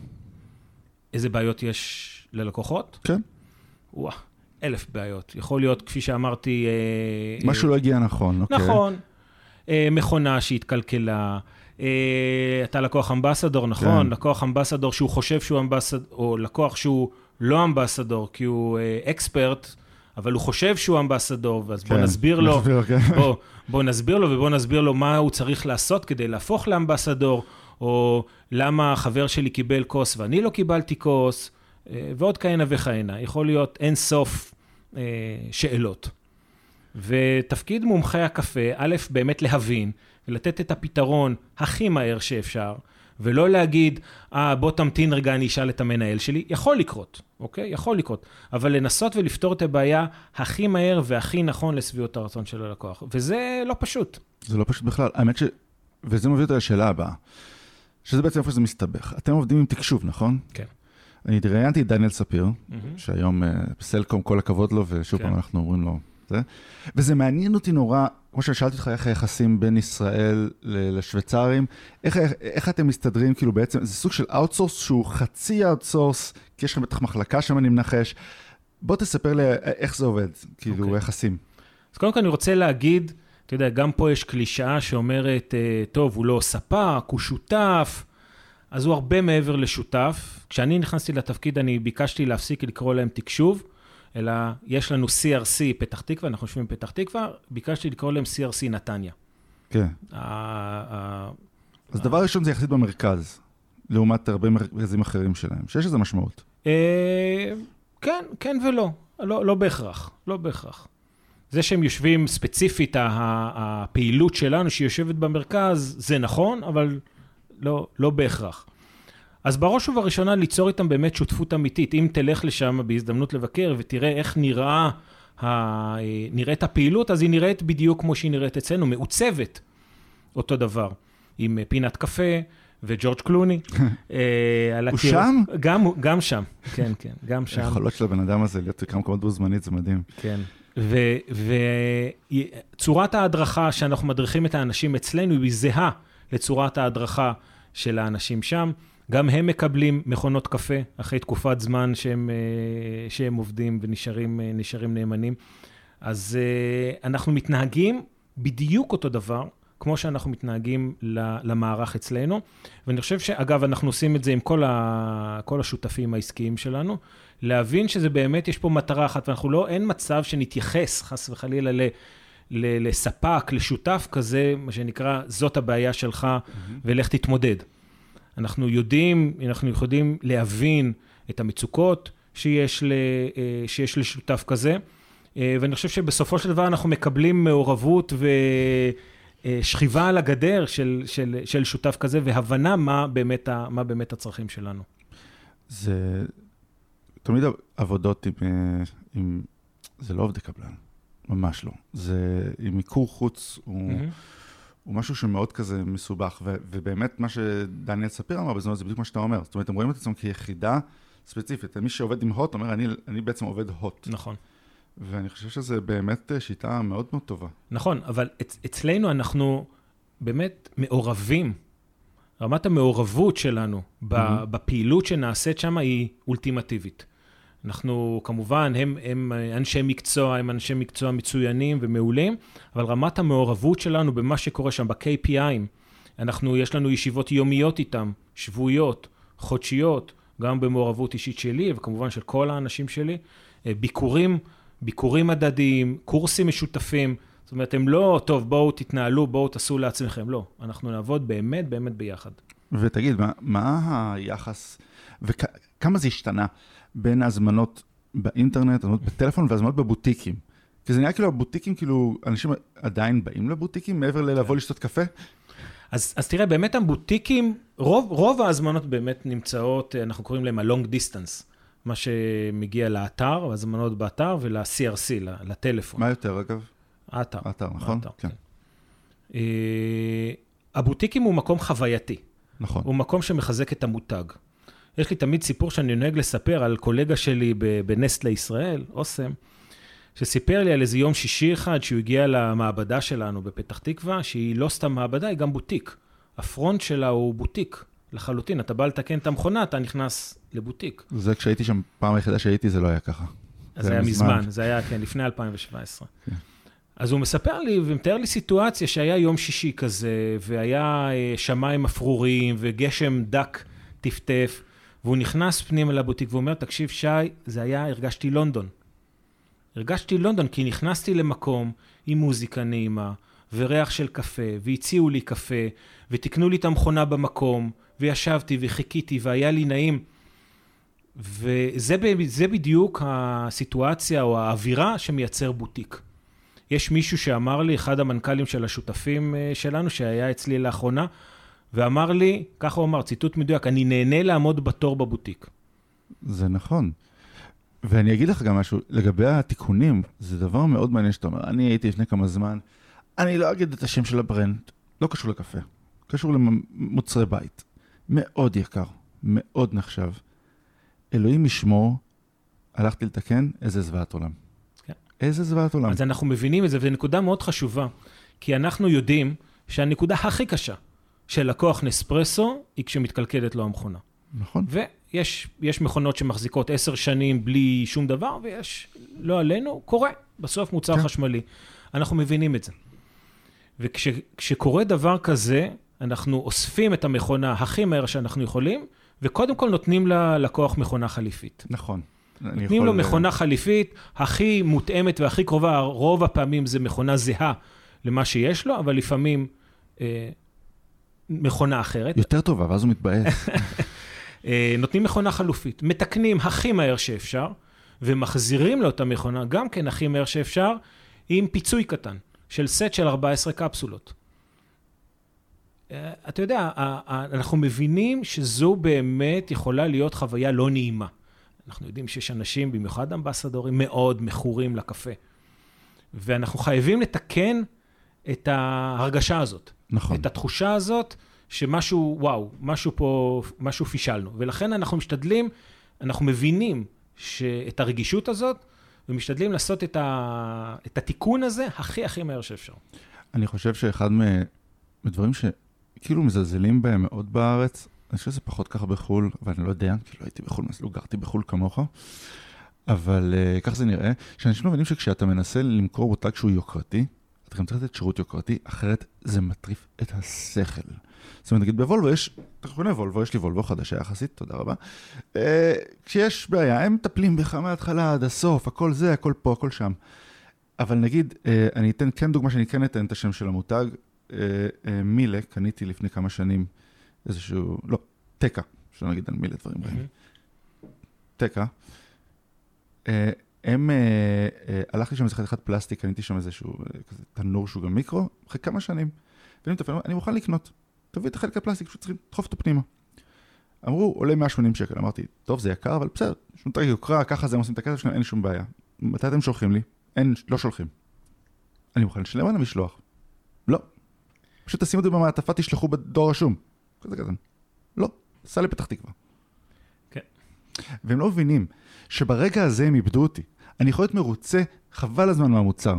איזה בעיות יש ללקוחות? כן. וואו, אלף בעיות. יכול להיות, כפי שאמרתי... אה, משהו לא הגיע נכון, אוקיי. נכון. אה, מכונה שהתקלקלה. אה, אתה לקוח אמבסדור, נכון? כן. לקוח אמבסדור שהוא חושב שהוא אמבסדור, או לקוח שהוא לא אמבסדור, כי הוא אה, אקספרט, אבל הוא חושב שהוא אמבסדור, אז בוא כן, נסביר לו. נסביר, כן. בוא, בוא נסביר לו ובוא נסביר לו מה הוא צריך לעשות כדי להפוך לאמבסדור, או למה החבר שלי קיבל כוס ואני לא קיבלתי כוס, אה, ועוד כהנה וכהנה. יכול להיות אין סוף אה, שאלות. ותפקיד מומחי הקפה, א', באמת להבין ולתת את הפתרון הכי מהר שאפשר, ולא להגיד, אה, בוא תמתין רגע, אני אשאל את המנהל שלי. יכול לקרות, אוקיי? יכול לקרות. אבל לנסות ולפתור את הבעיה הכי מהר והכי נכון לשביעות הרצון של הלקוח. וזה לא פשוט. זה לא פשוט בכלל. האמת ש... וזה מביא אותי לשאלה הבאה, שזה בעצם איפה שזה מסתבך. אתם עובדים עם תקשוב, נכון? כן. אני ראיינתי את דניאל ספיר, שהיום אה, בסלקום, כל הכבוד לו, ושוב כן. פעם אנחנו אומרים לו, זה. וזה מעניין אותי נורא, כמו ששאלתי אותך, איך היחסים בין ישראל לשוויצרים, איך, איך, איך אתם מסתדרים, כאילו בעצם, זה סוג של outsource שהוא חצי outsource, כי יש לכם בטח מחלקה שם, אני מנחש. בוא תספר לי איך זה עובד, כאילו, אוקיי. יחסים. אז קודם כל אני רוצה להגיד, אתה יודע, גם פה יש קלישאה שאומרת, אה, טוב, הוא לא ספק, הוא שותף, אז הוא הרבה מעבר לשותף. כשאני נכנסתי לתפקיד, אני ביקשתי להפסיק לקרוא להם תקשוב, אלא יש לנו CRC פתח תקווה, אנחנו יושבים בפתח תקווה, ביקשתי לקרוא להם CRC נתניה. כן. אז דבר ראשון זה יחסית במרכז, לעומת הרבה מרכזים אחרים שלהם, שיש לזה משמעות. אה, כן, כן ולא. לא, לא בהכרח, לא בהכרח. זה שהם יושבים ספציפית, הפעילות שלנו שהיא יושבת במרכז, זה נכון, אבל לא, לא בהכרח. אז בראש ובראשונה ליצור איתם באמת שותפות אמיתית. אם תלך לשם בהזדמנות לבקר ותראה איך נראה, ה... נראית הפעילות, אז היא נראית בדיוק כמו שהיא נראית אצלנו, מעוצבת אותו דבר, עם פינת קפה וג'ורג' קלוני. אה, הוא שם? גם, גם שם, כן, כן, גם שם. היכולות של הבן אדם הזה להיות בכמה מקומות בו זמנית, זה מדהים. כן. וצורת ההדרכה שאנחנו מדריכים את האנשים אצלנו היא זהה לצורת ההדרכה של האנשים שם. גם הם מקבלים מכונות קפה אחרי תקופת זמן שהם, אה, שהם עובדים ונשארים אה, נאמנים. אז אה, אנחנו מתנהגים בדיוק אותו דבר, כמו שאנחנו מתנהגים למערך אצלנו. ואני חושב שאגב, אנחנו עושים את זה עם כל, ה, כל השותפים העסקיים שלנו, להבין שזה באמת, יש פה מטרה אחת, ואנחנו לא, אין מצב שנתייחס, חס וחלילה, ל, ל, לספק, לשותף כזה, מה שנקרא, זאת הבעיה שלך, ולך תתמודד. אנחנו יודעים, אנחנו יכולים להבין את המצוקות שיש, ל, אה, שיש לשותף כזה, אה, ואני חושב שבסופו של דבר אנחנו מקבלים מעורבות ושכיבה על הגדר של, של, של שותף כזה, והבנה מה באמת, ה, מה באמת הצרכים שלנו. זה תמיד עבודות עם, אה, עם... זה לא עובדי קבלן, ממש לא. זה עם מיקור חוץ, הוא, מהמם. הוא משהו שמאוד כזה מסובך, ו, ובאמת מה שדניאל ספיר אמר בזמן, זה בדיוק מה שאתה אומר. זאת אומרת, הם רואים את עצמם כיחידה ספציפית. מי שעובד עם הוט אומר, אני, אני בעצם עובד הוט. נכון. ואני חושב שזה באמת אה, שיטה מאוד מאוד טובה. נכון, אבל אצ- אצלנו אנחנו באמת מעורבים. רמת המעורבות שלנו מהמם. בפעילות שנעשית שם היא אולטימטיבית. אנחנו כמובן, הם, הם אנשי מקצוע, הם אנשי מקצוע מצוינים ומעולים, אבל רמת המעורבות שלנו במה שקורה שם, ב-KPI'ים, אנחנו, יש לנו ישיבות יומיות איתם, שבועיות, חודשיות, גם במעורבות אישית שלי וכמובן של כל האנשים שלי, אה, ביקורים, ביקורים הדדיים, קורסים משותפים, זאת אומרת, הם לא, טוב, בואו תתנהלו, בואו תעשו לעצמכם, לא, אנחנו נעבוד באמת באמת ביחד. ותגיד, מה, מה היחס, וכמה זה השתנה בין ההזמנות באינטרנט, הזמנות בטלפון והזמנות בבוטיקים? כי זה נראה כאילו הבוטיקים, כאילו, אנשים עדיין באים לבוטיקים מעבר ללבוא לשתות קפה? אז, אז תראה, באמת הבוטיקים, רוב, רוב ההזמנות באמת נמצאות, אה, אנחנו קוראים להם ה-long distance, מה שמגיע לאתר, הזמנות באתר ול-CRC, לטלפון. מה יותר, אגב? האתר. האתר, נכון? האתר, כן. אה, הבוטיקים הוא מקום חווייתי, נכון. הוא מקום שמחזק את המותג. יש לי תמיד סיפור שאני נוהג לספר על קולגה שלי ב- בנסטלה ישראל, אוסם, שסיפר לי על איזה יום שישי אחד שהוא הגיע למעבדה שלנו בפתח תקווה, שהיא לא סתם מעבדה, היא גם בוטיק. הפרונט שלה הוא בוטיק לחלוטין. אתה בא לתקן את המכונה, אתה נכנס לבוטיק. זה כשהייתי שם, פעם היחידה שהייתי, זה לא היה ככה. אז זה היה מזמן. מזמן, זה היה, כן, לפני 2017. כן. אז הוא מספר לי ומתאר לי סיטואציה שהיה יום שישי כזה, והיה אה, שמיים אפרורים, וגשם דק טפטף, והוא נכנס פנימה לבוטיק ואומר, תקשיב, שי, זה היה, הרגשתי לונדון. הרגשתי לונדון כי נכנסתי למקום עם מוזיקה נעימה, וריח של קפה, והציעו לי קפה, ותיקנו לי את המכונה במקום, וישבתי וחיכיתי, והיה לי נעים. וזה בדיוק הסיטואציה או האווירה שמייצר בוטיק. יש מישהו שאמר לי, אחד המנכ"לים של השותפים אה, שלנו, שהיה אצלי לאחרונה, ואמר לי, ככה הוא אמר, ציטוט מדויק, אני נהנה לעמוד בתור בבוטיק. זה נכון. ואני אגיד לך גם משהו, לגבי התיקונים, זה דבר מאוד מעניין שאתה אומר. אני הייתי לפני כמה זמן, אני לא אגיד את השם של הברנד, לא קשור לקפה, קשור למוצרי בית. מאוד יקר, מאוד נחשב. אלוהים ישמור, הלכתי לתקן, איזה זוועת עולם. כן. איזה זוועת עולם. אז אנחנו מבינים את זה, וזו נקודה מאוד חשובה, כי אנחנו יודעים שהנקודה הכי קשה של לקוח נספרסו היא כשמתקלקלת לו המכונה. נכון. ויש יש מכונות שמחזיקות עשר שנים בלי שום דבר, ויש, לא עלינו, קורה. בסוף מוצר כן. חשמלי. אנחנו מבינים את זה. וכשקורה דבר כזה, אנחנו אוספים את המכונה הכי מהר שאנחנו יכולים, וקודם כל נותנים ללקוח מכונה חליפית. נכון. נותנים לו יכול, אה, מכונה חליפית הכי מותאמת והכי קרובה, רוב הפעמים זה מכונה זהה למה שיש לו, אבל לפעמים אה, מכונה אחרת. יותר טובה, ואז הוא מתבאס. אה, נותנים מכונה חלופית, מתקנים הכי מהר שאפשר, ומחזירים לו את המכונה גם כן הכי מהר שאפשר, עם פיצוי קטן, של סט של 14 קפסולות. אה, אתה יודע, אנחנו מבינים שזו באמת יכולה להיות חוויה לא נעימה. אנחנו יודעים שיש אנשים, במיוחד אמבסדורים, מאוד מכורים לקפה. ואנחנו חייבים לתקן את ההרגשה הזאת. נכון. את התחושה הזאת שמשהו, וואו, משהו פה, משהו פישלנו. ולכן אנחנו משתדלים, אנחנו מבינים את הרגישות הזאת, ומשתדלים לעשות את, ה, את התיקון הזה הכי הכי מהר שאפשר. אני חושב שאחד מ- מדברים שכאילו מזלזלים בהם מאוד בארץ, אני חושב שזה פחות ככה בחו"ל, אבל אני לא יודע, כי לא הייתי בחו"ל, לא גרתי בחו"ל כמוך, אבל uh, כך זה נראה, שאנשים לא מבינים שכשאתה מנסה למכור מותג שהוא יוקרתי, אתה גם צריך לתת שירות יוקרתי, אחרת זה מטריף את השכל. זאת אומרת, נגיד בוולבו יש, אתה קונה וולבו, יש לי וולבו חדשה יחסית, תודה רבה. Uh, כשיש בעיה, הם מטפלים בך מההתחלה עד הסוף, הכל זה, הכל פה, הכל שם. אבל נגיד, אה, אני אתן כן דוגמה שאני כן אתן את השם של המותג. אה, אה, מילה, קניתי לפני כמה שנים איזשהו, לא, תקה, שלא נגיד על מילה דברים רעים. תקה. הם, אה, אה, הלכתי שם איזה חתיכת פלסטיק, קניתי שם איזשהו אה, כזה תנור שהוא גם מיקרו, אחרי כמה שנים. ואני מטפל, אני מוכן לקנות. תביא את החלק הפלסטיק, פשוט צריכים לדחוף אותו פנימה. אמרו, עולה 180 שקל. אמרתי, טוב, זה יקר, אבל בסדר, יש לנו את היוקרה, ככה זה הם עושים את הכסף שלהם, אין שום בעיה. מתי אתם שולחים לי? אין, לא שולחים. אני מוכן לשלם על המשלוח. לא. פשוט תשימו את זה במעטפה, תשלחו בדואר רשום. כזה קטן. לא, סע לפתח תקווה. כן. והם לא מבינים שברגע הזה הם איבדו אותי. אני יכול להיות מרוצה, חבל הזמן מהמוצר.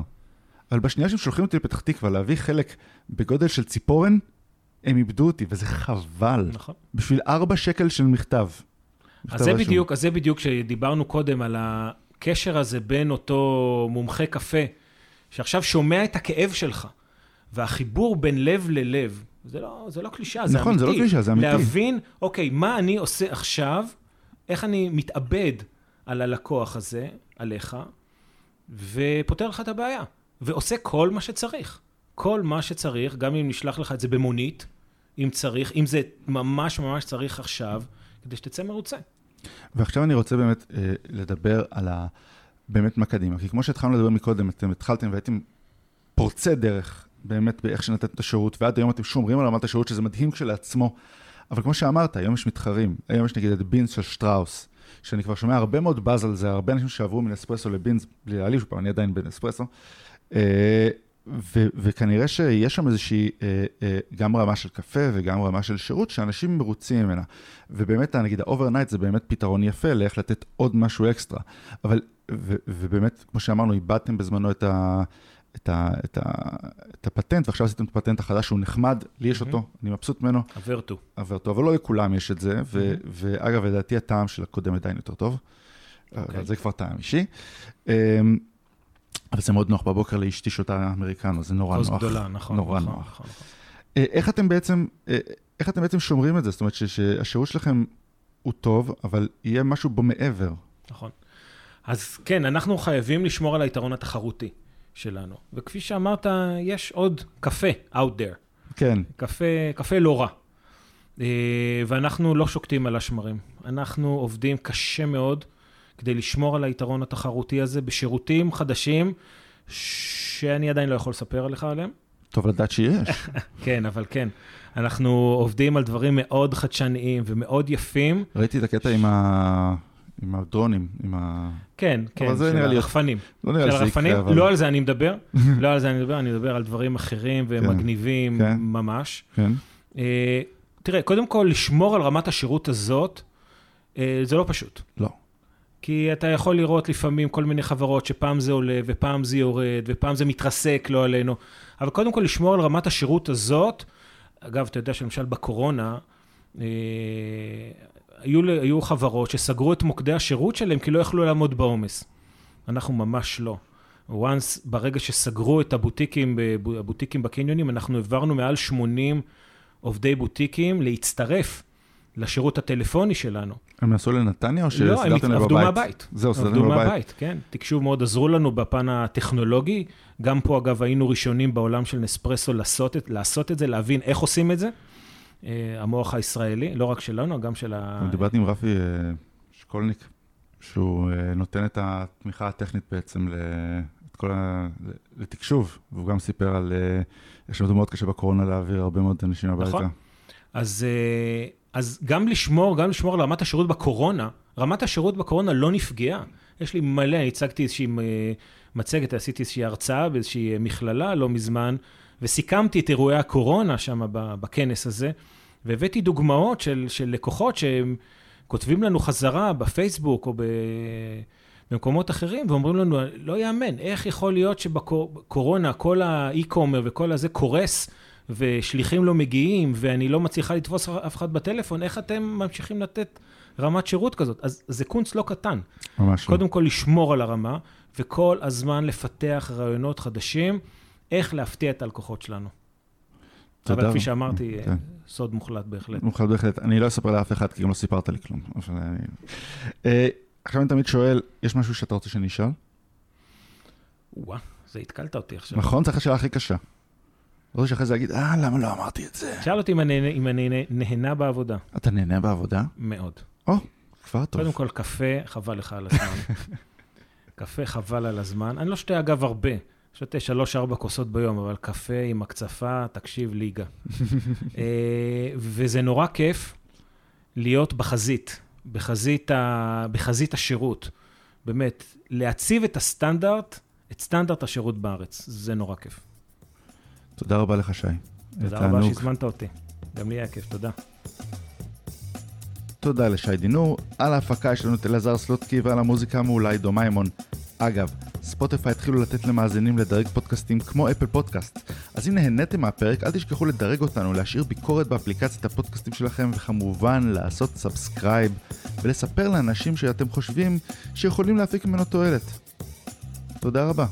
אבל בשנייה שהם שולחים אותי לפתח תקווה להביא חלק בגודל של ציפורן, הם איבדו אותי, וזה חבל. נכון. בשביל ארבע שקל של מכתב. אז זה. בדיוק, אז זה בדיוק שדיברנו קודם על הקשר הזה בין אותו מומחה קפה, שעכשיו שומע את הכאב שלך, והחיבור בין לב ללב, זה לא, זה לא קלישאה, זה נכון, אמיתי. זה לא קלישאה, זה אמיתי. להבין, אוקיי, מה אני עושה עכשיו, איך אני מתאבד על הלקוח הזה, עליך, ופותר לך את הבעיה. ועושה כל מה שצריך. כל מה שצריך, גם אם נשלח לך את זה במונית, אם צריך, אם זה ממש ממש צריך עכשיו, כדי שתצא מרוצה. ועכשיו אני רוצה באמת אה, לדבר על ה... באמת מה קדימה. כי כמו שהתחלנו לדבר מקודם, אתם התחלתם והייתם פורצי דרך באמת באיך שנתתם את השירות, ועד היום אתם שומרים על רמת השירות, שזה מדהים כשלעצמו. אבל כמו שאמרת, היום יש מתחרים. היום יש נגיד את בינס של שטראוס, שאני כבר שומע הרבה מאוד באז על זה, הרבה אנשים שעברו מנספרסו לבינס, בלי להעליב, פה אני עדיין בנספרסו. אה, ו- וכנראה שיש שם איזושהי אה, אה, גם רמה של קפה וגם רמה של שירות שאנשים מרוצים ממנה. ובאמת, נגיד ה overnight זה באמת פתרון יפה לאיך לתת עוד משהו אקסטרה. אבל, ו- ובאמת, כמו שאמרנו, איבדתם בזמנו את, ה- את, ה- את, ה- את הפטנט, ועכשיו עשיתם את הפטנט החדש שהוא נחמד, לי יש אותו, אני מבסוט ממנו, הוורטו. אבל טוב, אבל לא לכולם יש את זה, ו- ואגב, לדעתי הטעם של הקודם עדיין יותר טוב, אבל זה כבר טעם אישי. אמ, אבל זה מאוד נוח בבוקר לאשתי שותה אמריקנו, זה נורא נוח. גדולה, נכון. נורא נכון, נוח. נכון, נכון. אה, איך אתם בעצם, אה, איך אתם בעצם שומרים את זה? זאת אומרת שהשירות שלכם הוא טוב, אבל יהיה משהו בו מעבר. נכון. אז כן, אנחנו חייבים לשמור על היתרון התחרותי שלנו. וכפי שאמרת, יש עוד קפה out there. כן, קפה, קפה לא רע. אה, ואנחנו לא שוקטים על השמרים. אנחנו עובדים קשה מאוד כדי לשמור על היתרון התחרותי הזה בשירותים חדשים, שאני עדיין לא יכול לספר עליך עליהם. טוב לדעת שיש. כן, אבל כן. אנחנו עובדים על דברים מאוד חדשניים ומאוד יפים. ראיתי את הקטע עם ה- עם הדרונים, עם ה... כן, כן, של הרחפנים. לא נראה לי שזה יקרה, אבל... לא על זה אני מדבר, לא על זה אני מדבר, אני מדבר על דברים אחרים ומגניבים כן. ממש. כן, אה, תראה, קודם כל, לשמור על רמת השירות הזאת, אה, זה לא פשוט. לא. כי אתה יכול לראות לפעמים כל מיני חברות שפעם זה עולה ופעם זה יורד ופעם זה מתרסק, לא עלינו. אבל קודם כל, לשמור על רמת השירות הזאת, אגב, אתה יודע שלמשל בקורונה, אה, היו, היו חברות שסגרו את מוקדי השירות שלהם כי לא יכלו לעמוד בעומס. אנחנו ממש לא. once, ברגע שסגרו את הבוטיקים, בב- הבוטיקים בקניונים, אנחנו העברנו מעל 80 עובדי בוטיקים להצטרף לשירות הטלפוני שלנו. הם נסעו לנתניה או לא, הם שסידרתם להם עבדו בבית? מהבית. זהו, סידרתם עבדו להם בבית. מהבית, כן. תקשוב מאוד עזרו לנו בפן הטכנולוגי. גם פה, אגב, היינו ראשונים בעולם של נספרסו לעשות את, לעשות את זה, להבין איך עושים את זה. אה, המוח הישראלי, לא רק שלנו, גם של ה... דיברתי עם רפי אה, שקולניק, שהוא אה, נותן את התמיכה הטכנית בעצם ל- כל ה... לתקשוב, והוא גם סיפר על איך שעבדו מאוד קשה בקורונה להעביר הרבה מאוד אנשים הביתה. נכון. אז, אז גם לשמור, גם לשמור על רמת השירות בקורונה, רמת השירות בקורונה לא נפגעה. יש לי מלא, הצגתי איזושהי מצגת, עשיתי איזושהי הרצאה באיזושהי מכללה לא מזמן, וסיכמתי את אירועי הקורונה שם בכנס הזה, והבאתי דוגמאות של, של לקוחות שהם כותבים לנו חזרה בפייסבוק או ב... במקומות אחרים, ואומרים לנו, לא יאמן, איך יכול להיות שבקורונה כל האי-קומר וכל הזה קורס, ושליחים לא מגיעים, ואני לא מצליחה לתפוס אף אחד בטלפון, איך אתם ממשיכים לתת רמת שירות כזאת? אז זה קונץ לא קטן. ממש לא. קודם כל לשמור על הרמה, וכל הזמן לפתח רעיונות חדשים, איך להפתיע את הלקוחות שלנו. תודה. אבל כפי שאמרתי, כן. סוד מוחלט בהחלט. מוכן בהחלט. אני לא אספר לאף אחד, כי גם לא סיפרת לי כלום. אה, עכשיו אני תמיד שואל, יש משהו שאתה רוצה שאני אשאל? וואה, זה התקלת אותי עכשיו. נכון? צריך השאלה הכי קשה. רוצה שאחרי זה להגיד, אה, למה לא אמרתי את זה? שאל אותי אם אני אם אני נהנה בעבודה. אתה נהנה בעבודה? מאוד. או, כבר טוב. קודם כל, קפה, חבל לך על הזמן. קפה חבל על הזמן. אני לא שותה אגב הרבה, שותה שלוש-ארבע כוסות ביום, אבל קפה עם הקצפה, תקשיב, ליגה. אה, וזה נורא כיף להיות בחזית, בחזית, ה... בחזית השירות. באמת, להציב את הסטנדרט, את סטנדרט השירות בארץ. זה נורא כיף. תודה רבה לך, שי. תודה רבה שהזמנת אותי. גם לי היה כיף, תודה. תודה לשי דינור. על ההפקה יש לנו את אלעזר סלוטקי ועל המוזיקה מעולה עידו מימון. אגב, ספוטיפיי התחילו לתת למאזינים לדרג פודקאסטים כמו אפל פודקאסט. אז אם נהניתם מהפרק, אל תשכחו לדרג אותנו, להשאיר ביקורת באפליקציית הפודקאסטים שלכם, וכמובן לעשות subscribe, ולספר לאנשים שאתם חושבים שיכולים להפיק ממנו תועלת. תודה רבה.